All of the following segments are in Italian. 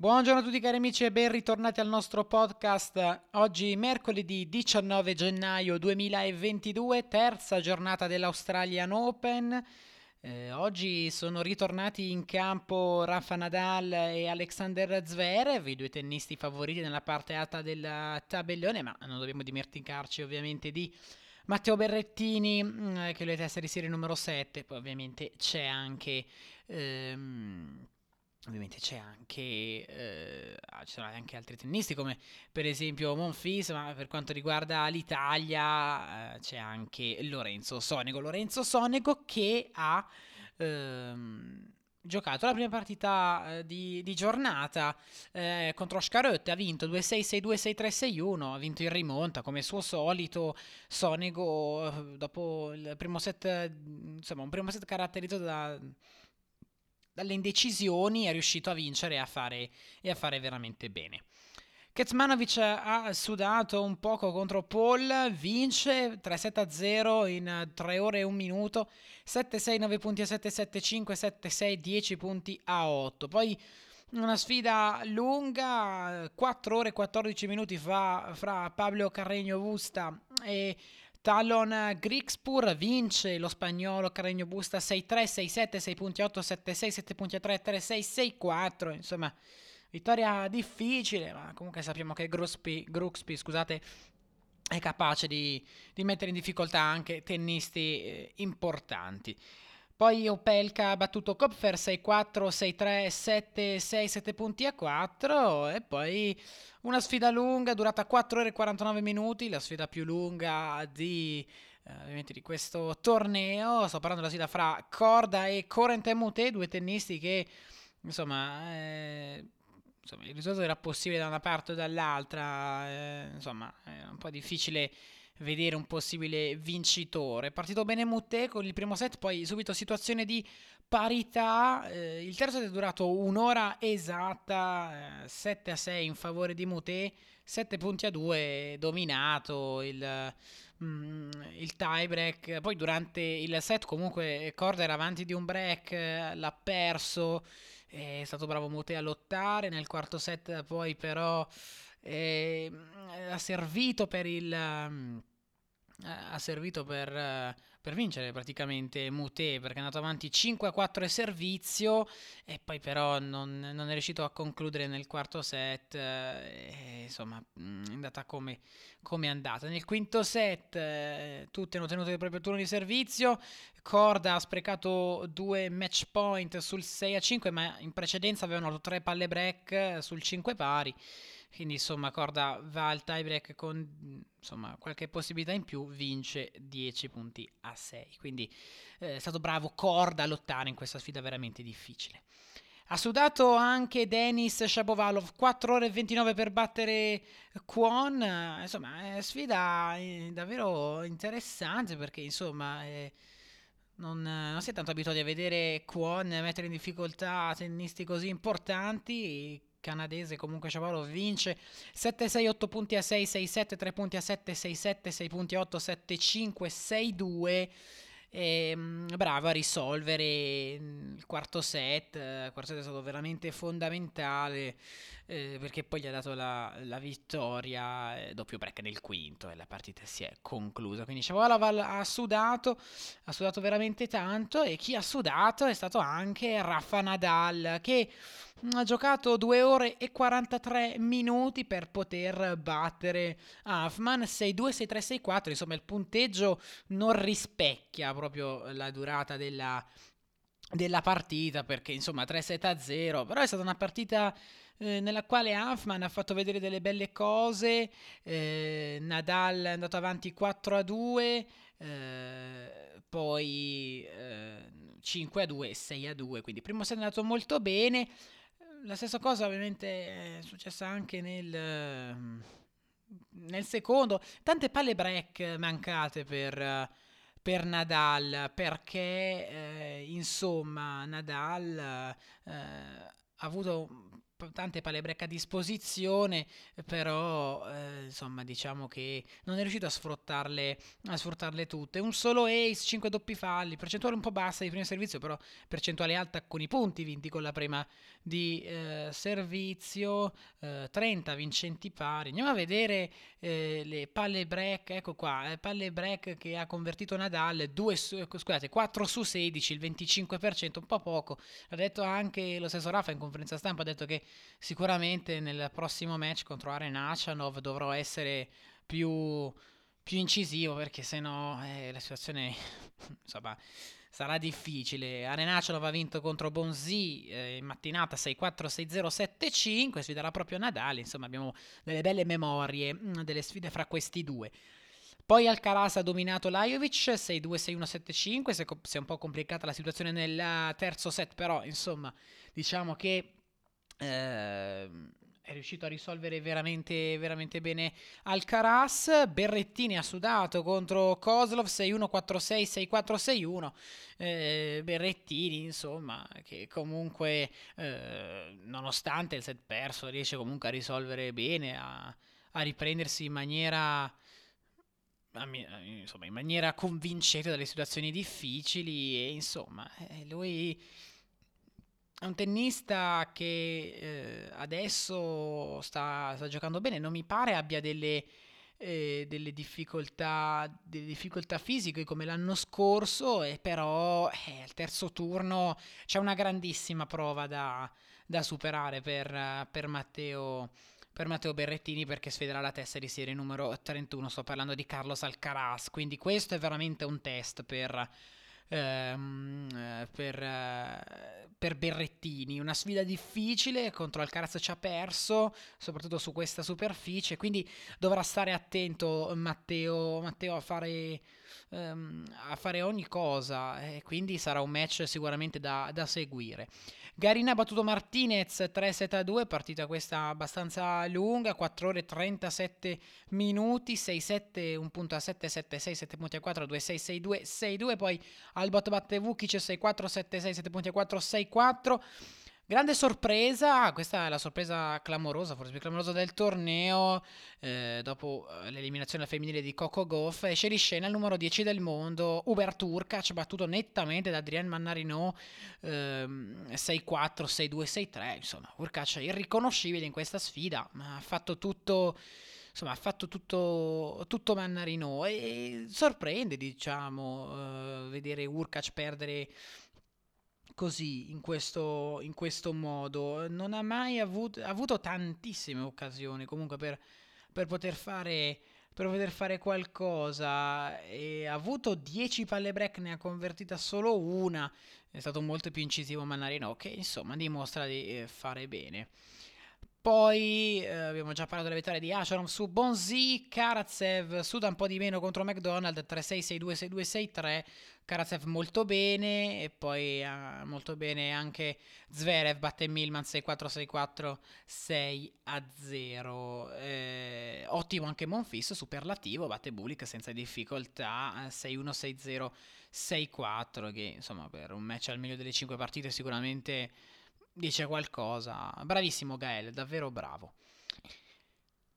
Buongiorno a tutti cari amici e ben ritornati al nostro podcast. Oggi mercoledì 19 gennaio 2022, terza giornata dell'Australian Open. Eh, oggi sono ritornati in campo Rafa Nadal e Alexander Zverev, i due tennisti favoriti nella parte alta del tabellone, ma non dobbiamo dimenticarci ovviamente di Matteo Berrettini, mm, che è le testa di serie numero 7, poi ovviamente c'è anche... Ehm, Ovviamente c'è anche, eh, ah, ci sono anche altri tennisti come per esempio Monfils, ma per quanto riguarda l'Italia eh, c'è anche Lorenzo Sonego. Lorenzo Sonego che ha ehm, giocato la prima partita eh, di, di, giornata eh, contro Scarötte, ha vinto 2-6, 6-2, 6-3, 6-1, ha vinto in rimonta come suo solito. Sonego eh, dopo il primo set, insomma un primo set caratterizzato da dalle indecisioni è riuscito a vincere e a fare, e a fare veramente bene. Kecmanovic ha sudato un poco contro Paul, vince 3-7-0 in 3 ore e 1 minuto, 7-6, 9 punti a 7-7-5, 7-6, 10 punti a 8. Poi una sfida lunga, 4 ore e 14 minuti fa fra Pablo Carreño Busta e Talon Grixpur vince lo spagnolo Carregno Busta 6-3, 6-7, 6.8, 7-6, 7.3, 3-6, 6-4. Insomma, vittoria difficile, ma comunque sappiamo che Gruxby, Gruxby scusate, è capace di, di, mettere in difficoltà anche tennisti eh, importanti. Poi Opelka ha battuto Kopfer 6-4, 6-3, 7, 6, 7 punti a 4 e poi una sfida lunga durata 4 ore e 49 minuti, la sfida più lunga di, eh, di questo torneo. Sto parlando della sfida fra Corda e Corrente Mute, due tennisti che insomma... Eh, insomma, il risultato era possibile da una parte o dall'altra, eh, insomma, è un po' difficile vedere un possibile vincitore. Partito bene Mutte con il primo set, poi subito situazione di parità. Eh, il terzo set è durato un'ora esatta, eh, 7 a 6 in favore di Mutte, 7 punti a 2, dominato il, mm, il tie break. Poi durante il set comunque Corda era avanti di un break, eh, l'ha perso. È stato bravo Mutte a lottare nel quarto set, poi però eh, ha servito per il... Um, ha servito per, per, vincere praticamente Mute perché è andato avanti 5 a 4 e servizio e poi però non, non, è riuscito a concludere nel quarto set e, insomma mm, è andata come, come è andata. Nel quinto set eh, tutti hanno tenuto il proprio turno di servizio. Corda ha sprecato due match point sul 6 a 5 ma in precedenza avevano dato tre palle break sul 5 pari quindi insomma Corda va al tiebreak con insomma, qualche possibilità in più, vince 10 punti a 6. Quindi eh, è stato bravo Corda a lottare in questa sfida veramente difficile. Ha sudato anche Denis Shapovalov, 4 ore e 29 per battere Kwon, insomma è sfida eh, davvero interessante perché insomma... Eh, non, non, si è tanto abituati a vedere Kwon mettere in difficoltà tennisti così importanti canadese comunque Shapovalov vince. 7-6 8 punti a 6 6-7 3 punti a 7 6-7 6 punti a 8 7-5 6-2 e, bravo a risolvere il quarto set il quarto set è stato veramente fondamentale eh, perché poi gli ha dato la, la vittoria eh, doppio break nel quinto e la partita si è conclusa quindi Shapovalov ha sudato ha sudato veramente tanto e chi ha sudato è stato anche Rafa Nadal che ha giocato 2 ore e 43 minuti per poter battere Huffman 6-2, 6-3, 6-4. Insomma, il punteggio non rispecchia proprio la durata della, della partita perché insomma 3-7-0. Però è stata una partita eh, nella quale Huffman ha fatto vedere delle belle cose. Eh, Nadal è andato avanti 4-2. Eh, poi 5 a 2 e 6 a 2 quindi primo set è andato molto bene la stessa cosa ovviamente è successa anche nel, ehm, nel secondo. Tante palle break mancate per, per Nadal perché eh, insomma Nadal eh, ha avuto tante palle break a disposizione, però eh, insomma diciamo che non è riuscito a sfruttarle, a sfruttarle tutte. Un solo ace, 5 doppi falli, percentuale un po' bassa di primo servizio, però percentuale alta con i punti vinti con la prima di eh, servizio, eh, 30 vincenti pari. Andiamo a vedere eh, le palle break, ecco qua, eh, palle break che ha convertito Nadal, 2 su, scusate, 4 su 16, il 25%, un po' poco. Ha detto anche lo stesso Rafa in conferenza stampa, ha detto che sicuramente nel prossimo match contro Aren Achanov dovrò essere più, più incisivo perché sennò eh, la situazione insomma sarà difficile. Arenacelo ha vinto contro Bonzi eh, in mattinata 6-4, 6-0, 7-5, sfiderà proprio Nadal, insomma abbiamo delle belle memorie mm, delle sfide fra questi due. Poi Alcaraz ha dominato Lajovic 6-2, 6-1, 7-5, si è un po' complicata la situazione nel terzo set, però insomma diciamo che... Eh, è riuscito a risolvere veramente, veramente bene Alcaraz. Berrettini ha sudato contro Kozlov 6-1, 4-6, 6-4, 6-1. Eh, Berrettini, insomma, che comunque, eh, nonostante il set perso, riesce comunque a risolvere bene, a, a riprendersi in maniera insomma, in maniera convincente dalle situazioni difficili e insomma, eh, lui è un tennista che eh, adesso sta, sta, giocando bene, non mi pare abbia delle, eh, delle, difficoltà, delle difficoltà fisiche come l'anno scorso, e però eh, al terzo turno c'è una grandissima prova da, da superare per, per, Matteo, per Matteo Berrettini perché sfiderà la testa di serie numero 31, sto parlando di Carlos Alcaraz, quindi questo è veramente un test per ehm, eh, per, eh, per, Berrettini. Una sfida difficile contro Alcaraz ci ha perso, soprattutto su questa superficie, quindi dovrà stare attento Matteo, Matteo a fare ehm, a fare ogni cosa e quindi sarà un match sicuramente da, da seguire. Garina ha battuto Martinez 3-7-2, partita questa abbastanza lunga, 4 ore e 37 minuti, 6-7, un punto a 7, 7-6, 7 punti a 4, 2-6, 6-2, 6-2, poi Albot batte Vukic 6-4, 7-6, 7 punti a 4, 6-4. Grande sorpresa, questa è la sorpresa clamorosa, forse più clamorosa del torneo, eh, dopo eh, l'eliminazione femminile di Coco Goff, esce di scena il numero 10 del mondo, Hubert Urkac, battuto nettamente da Adrien Mannarino, ehm, 6-4, 6-2, 6-3, insomma, Urkac è irriconoscibile in questa sfida, ma ha fatto tutto insomma ha fatto tutto, tutto Mannarino e sorprende diciamo uh, vedere Urkac perdere così, in questo, in questo modo. Non ha mai avuto, ha avuto tantissime occasioni comunque per, per poter fare per poter fare qualcosa. E ha avuto 10 palle break ne ha convertita solo una. È stato molto più incisivo Mannarino che insomma dimostra di eh, fare bene poi eh, abbiamo già parlato della vittoria di Asharon su Bonzi, Karatsev suda un po' di meno contro McDonald 3-6, 6-2, 6-2, 6-3 Karatsev molto bene e poi uh, molto bene anche Zverev batte Milman 6-4, 6-4, 6-0 eh, ottimo anche Monfis, superlativo batte Bulik senza difficoltà 6-1, 6-0, 6-4 che insomma per un match al meglio delle 5 partite sicuramente dice qualcosa. Bravissimo Gael, davvero bravo.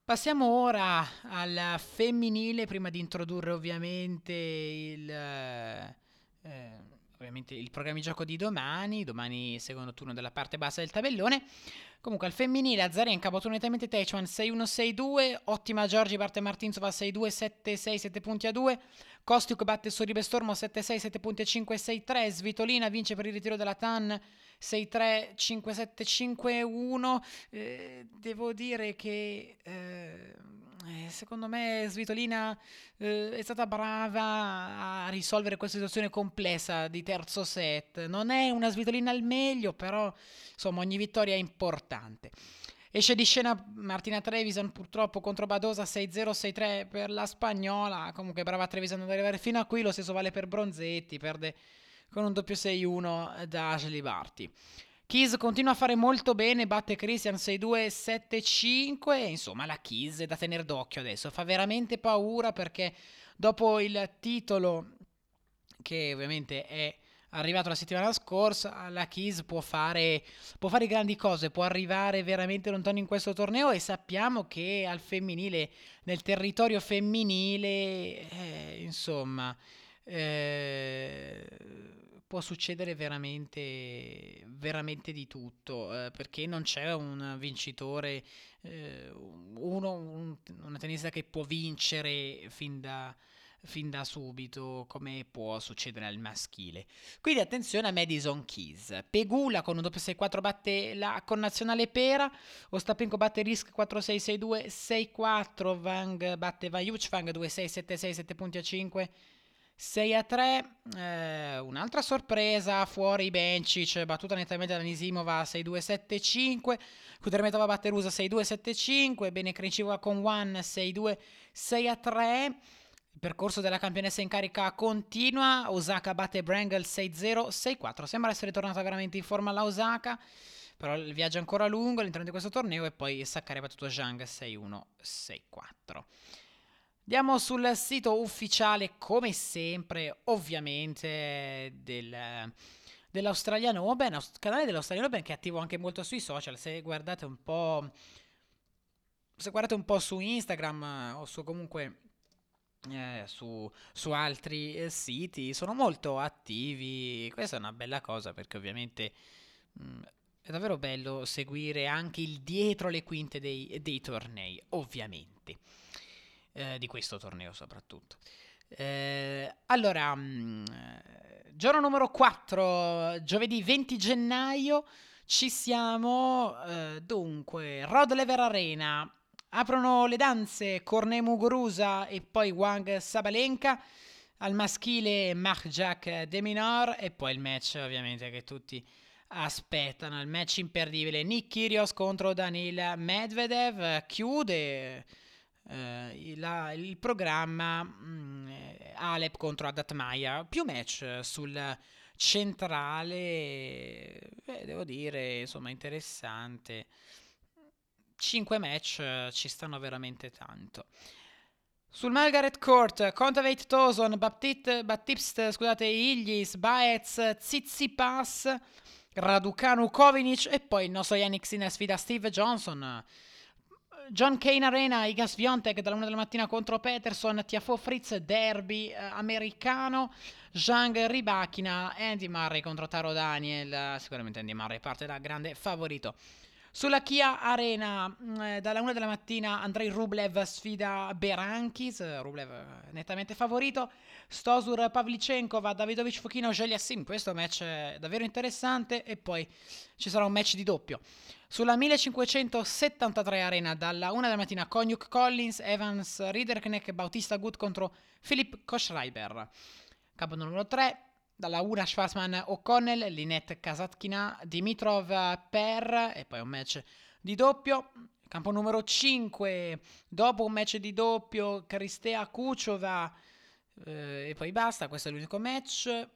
Passiamo ora al femminile, prima di introdurre ovviamente il, eh, ovviamente il programma di gioco di domani, domani secondo turno della parte bassa del tabellone. Comunque al femminile Azarenka opportunitamente Teichmann 6-1-6-2, ottima Giorgi parte Martinsova 6-2, 7-6, 7 punti a 2, Kostiuk batte Soribe Stormo 7-6, 7 punti a 5, 6-3, Svitolina vince per il ritiro della TAN 6-3, 5-7, 5-1. Eh, devo dire che eh, secondo me Svitolina eh, è stata brava a risolvere questa situazione complessa di terzo set. Non è una Svitolina al meglio, però insomma ogni vittoria è importante. Esce di scena Martina Trevisan purtroppo contro Badosa 6-0-6-3 per la spagnola. Comunque brava Trevisan ad arrivare fino a qui, lo stesso vale per Bronzetti, perde con un doppio 6-1 da Ashley Barty. Keys continua a fare molto bene, batte Christian 6-2, 7-5, insomma la Keys è da tenere d'occhio adesso, fa veramente paura perché dopo il titolo che ovviamente è arrivato la settimana scorsa, la Keys può fare, può fare grandi cose, può arrivare veramente lontano in questo torneo e sappiamo che al femminile, nel territorio femminile, eh, insomma, eh, può succedere veramente, veramente di tutto, eh, perché non c'è un vincitore, eh, uno, un, una tennista che può vincere fin da fin da subito, come può succedere al maschile. Quindi attenzione a Madison Keys. Pegula con un doppio 6-4 batte la connazionale Pera, Ostapenko batte Risk 4-6-6-2, 6-4, Vang batte Vajuc, Vang 2-6-7-6, 7 punti a 5. 6 a 3, eh, un'altra sorpresa fuori Bencic, battuta nettamente da Nisimova 6-2-7-5, Kudermetova batte Rusa 6-2-7-5, bene Krejcikova con One 6-2-6 a 3. Il percorso della campionessa in carica continua, Osaka batte Brangle 6-0, 6-4. Sembra essere tornata veramente in forma la Osaka, però il viaggio è ancora lungo all'interno di questo torneo e poi Sakkari ha battuto Zhang 6-1, 6-4. Andiamo sul sito ufficiale, come sempre, ovviamente, del, dell'Australian Open, canale dell'Australian Open che è attivo anche molto sui social, se guardate un po'... Se guardate un po' su Instagram o su comunque eh, su, su, altri eh, siti, sono molto attivi. Questa è una bella cosa perché ovviamente mh, mm, è davvero bello seguire anche il dietro le quinte dei, dei tornei, ovviamente, eh, di questo torneo soprattutto. Eh, allora, mh, mm, giorno numero 4, giovedì 20 gennaio, ci siamo, eh, dunque, Rod Lever Arena, Aprono le danze Cornet Muguruza e poi Wang Sabalenka. Al maschile Marc-Jacques Deminor e poi il match ovviamente che tutti aspettano, il match imperdibile. Nick Kyrgios contro Danil Medvedev chiude eh, la, il programma mh, mm, Alep contro Adat Maya. Più match sul centrale, eh, devo dire, insomma, interessante. 5 match eh, ci stanno veramente tanto. Sul Margaret Court, Contavate Toson, Baptist, Baptist scusate, Illis, Baez, Tsitsipas, Raducanu Kovinic e poi il nostro Yannick Sinner sfida Steve Johnson. John Kane Arena, Igas Viontek dalla 1 della mattina contro Peterson, Tiafo Fritz, derby eh, americano, Zhang Ribachina, Andy Murray contro Taro Daniel, sicuramente Andy Murray parte da grande favorito. Sulla Kia Arena, mm, eh, dalla 1 della mattina, Andrei Rublev sfida Berankis, Rublev eh, nettamente favorito. Stosur Pavlicenkova, Davidovic Fukino, Sim. Questo match è davvero interessante. E poi ci sarà un match di doppio. Sulla 1573 Arena, dalla 1 della mattina, Konyuk Collins, Evans Riederknecht, Bautista Gut contro Philip Koschreiber. Capo numero 3, dalla Una Schwarzman O'Connell, Linette Kasatkina, Dimitrov per e poi un match di doppio. Campo numero 5, dopo un match di doppio, Cristea Kuchova eh, e poi basta, questo è l'unico match.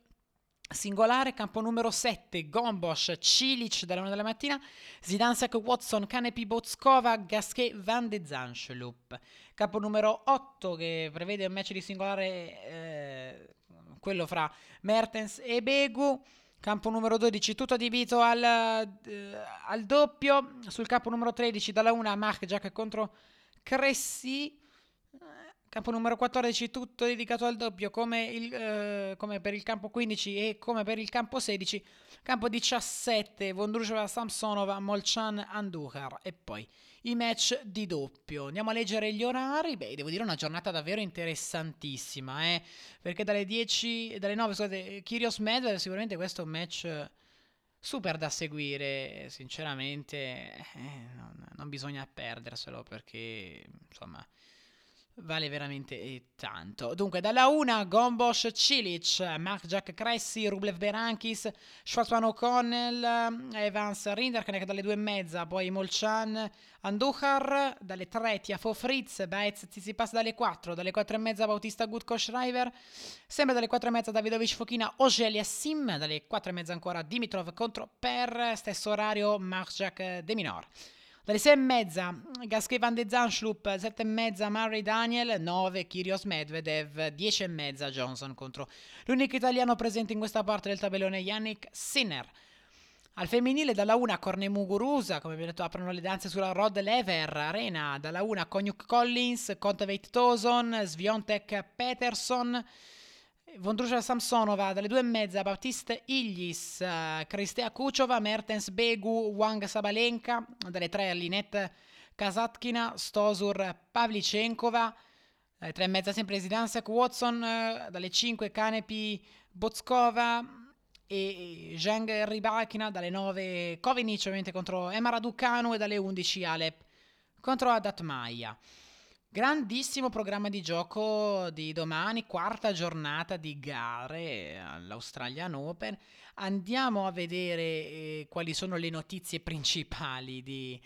Singolare, campo numero 7, Gombosch, Cilic dalla 1 della mattina, Zidansak, Watson, Kanepi, Botskova, Gasquet, Van de Zanschlup. Campo numero 8 che prevede un match di singolare eh, quello fra Mertens e Begu. Campo numero 12 tutto adibito al, eh, al doppio. Sul campo numero 13 dalla 1 Mark Jack contro Cressi. Campo numero 14 tutto dedicato al doppio come, il, eh, come, per il campo 15 e come per il campo 16. Campo 17 Vondrusheva, Samsonova, Molchan, Andujar e poi i match di doppio. Andiamo a leggere gli orari. Beh, devo dire una giornata davvero interessantissima, eh? Perché dalle 10, dalle 9, scusate, Kyrios Medvedev, sicuramente questo è un match super da seguire, sinceramente eh, non, non bisogna perderselo perché, insomma, vale veramente eh, tanto. Dunque, dalla 1 Gombosch Cilic, Mark Jack Cressy, Rublev Berankis, Schwarzman O'Connell, Evans Rinderknecht dalle 2 e mezza, poi Molchan Andujar, dalle 3 Tiafo Fritz, Baez Tsitsipas dalle 4, dalle 4 e mezza Bautista Gutko Schreiber, sempre dalle 4 e mezza Davidovic Fokina, Ogelia Sim, dalle 4 e mezza ancora Dimitrov contro Per, stesso orario Mark Jack De Minor. Dalle 6 e mezza Gasquet Van de Zanschlup, 7 e mezza Murray Daniel, 9 Kyrgios Medvedev, 10 e mezza Johnson contro l'unico italiano presente in questa parte del tabellone Yannick Sinner. Al femminile dalla 1 Corne Muguruza, come abbiamo detto aprono le danze sulla Rod Lever Arena, dalla 1 Konyuk Collins, Kontaveit Toson, Sviontek Peterson, Vondrushka Samsonova dalle due e mezza, Baptiste Illis, uh, Kristea Kuchova, Mertens Begu, Wang Sabalenka, dalle tre Linette Kasatkina, Stosur Pavlicenkova, dalle tre e mezza sempre Zidansek Watson, uh, dalle 5 Kanepi Botskova e Zheng Rybakina, dalle 9 Kovinic ovviamente contro Emma Raducanu e dalle 11 Alep contro Adat Maya. Grandissimo programma di gioco di domani, quarta giornata di gare all'Australian Open. Andiamo a vedere eh, quali sono le notizie principali di,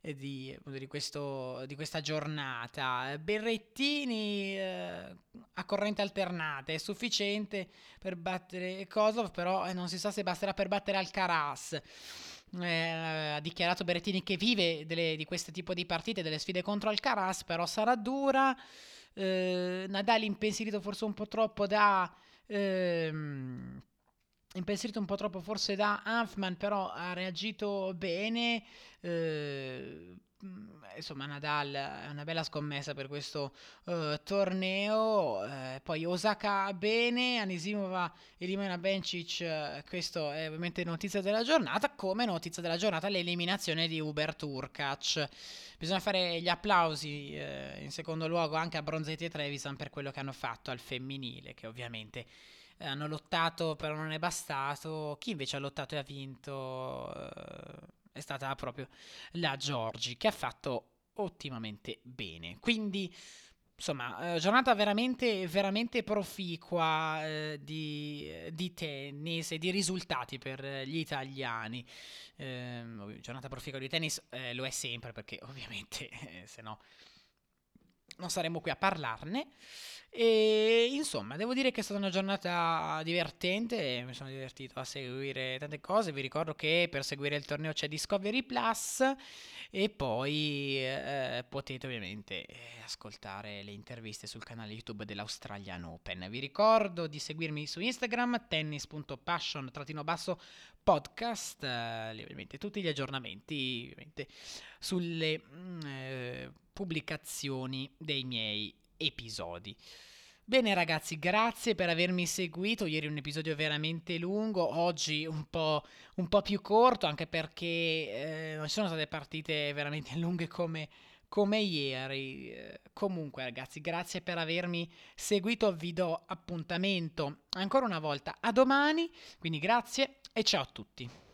eh, di, di, questo, di questa giornata. Berrettini eh, a corrente alternata è sufficiente per battere Kozlov, però eh, non si sa se basterà per battere Alcaraz eh, ha dichiarato Berettini che vive delle, di questo tipo di partite, delle sfide contro Alcaraz, però sarà dura. Eh, Nadal impensierito forse un po' troppo da... Ehm, impensierito un po' troppo forse da Hanfman, però ha reagito bene. Eh, insomma Nadal è una bella scommessa per questo uh, torneo. Uh, poi Osaka bene Anisimova elimina Bencic uh, questo è ovviamente notizia della giornata come notizia della giornata l'eliminazione di Uber Turkac bisogna fare gli applausi in secondo luogo anche a Bronzetti e Trevisan per quello che hanno fatto al femminile che ovviamente hanno lottato però non è bastato. Chi invece ha lottato e ha vinto è stata proprio la Giorgi che ha fatto ottimamente bene. Quindi insomma, eh, giornata veramente, veramente proficua eh, di, di, tennis e di risultati per gli italiani. Eh, giornata proficua di tennis eh, lo è sempre perché ovviamente eh, se no non saremmo qui a parlarne. E insomma, devo dire che è stata una giornata divertente, mi sono divertito a seguire tante cose. Vi ricordo che per seguire il torneo c'è Discovery Plus e poi eh, potete ovviamente eh, ascoltare le interviste sul canale YouTube dell'Australian Open. Vi ricordo di seguirmi su Instagram tennis.passion-podcast, eh, ovviamente tutti gli aggiornamenti ovviamente, sulle mm, eh, pubblicazioni dei miei episodi. Bene ragazzi, grazie per avermi seguito. Ieri un episodio veramente lungo, oggi un po', un po più corto, anche perché eh, non ci sono state partite veramente lunghe come, come ieri. Eh, comunque ragazzi, grazie per avermi seguito. Vi do appuntamento ancora una volta a domani. Quindi grazie e ciao a tutti.